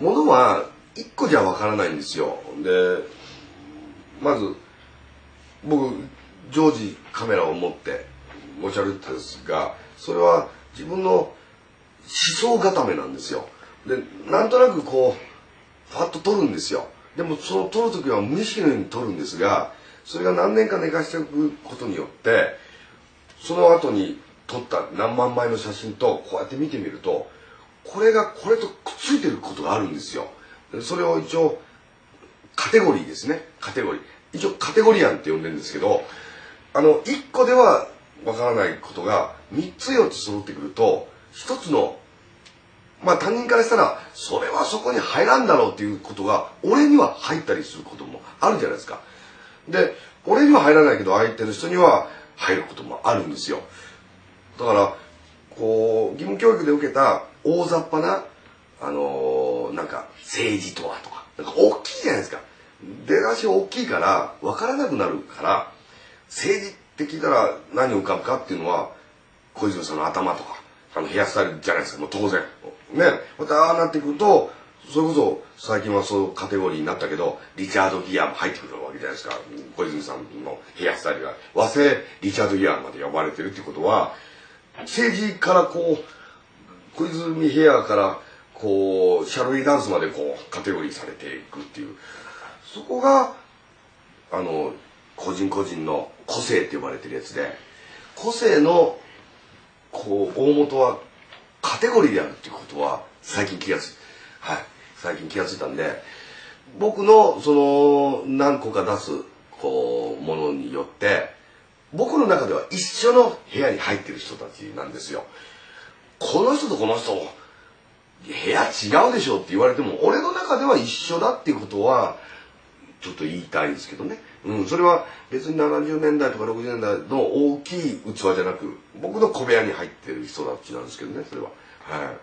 ものは一個じゃわからないんですよ。で、まず、僕、常時カメラを持って持ち歩いてたんですが、それは自分の思想固めなんですよ。で、なんとなくこう、パッと撮るんですよ。でもその撮るときは無意識のように撮るんですが、それが何年か寝かしておくことによって、その後に撮った何万枚の写真とこうやって見てみると、これがこれとくっついてることがあるんですよ。それを一応、カテゴリーですね。カテゴリー。一応カテゴリアンって呼んでるんですけど、あの、一個ではわからないことが、三つ四つ揃ってくると、一つの、まあ他人からしたら、それはそこに入らんだろうっていうことが、俺には入ったりすることもあるじゃないですか。で、俺には入らないけど、相手の人には入ることもあるんですよ。だから、こう、義務教育で受けた大雑把な、あのー、なんか、政治とはとか、なんか大きいじゃないですか。出だし大きいから、わからなくなるから、政治って聞いたら何を浮かぶかっていうのは、小泉さんの頭とか、あのヘアスタイルじゃないですか、もう当然。ね。またああなってくると、それこそ最近はそういうカテゴリーになったけど、リチャード・ギアも入ってくるわけじゃないですか。小泉さんのヘアスタイルが。和製リチャード・ギアまで呼ばれてるってことは、政治からこう、小泉ヘアからこう、シャルイダンスまでこう、カテゴリーされていくっていう。そこが、あの、個人個人の個性って呼ばれてるやつで、個性の、こう、大元はカテゴリーであるっていうことは、最近気がついはい。最近気がついたんで、僕の、その、何個か出す、こう、ものによって、僕の中では一緒の部屋に入ってる人たちなんですよ。この人とこの人、部屋違うでしょって言われても、俺の中では一緒だっていうことは、ちょっと言いたいんですけどね。うん、それは別に70年代とか60年代の大きい器じゃなく、僕の小部屋に入ってる人たちなんですけどね、それは。はい。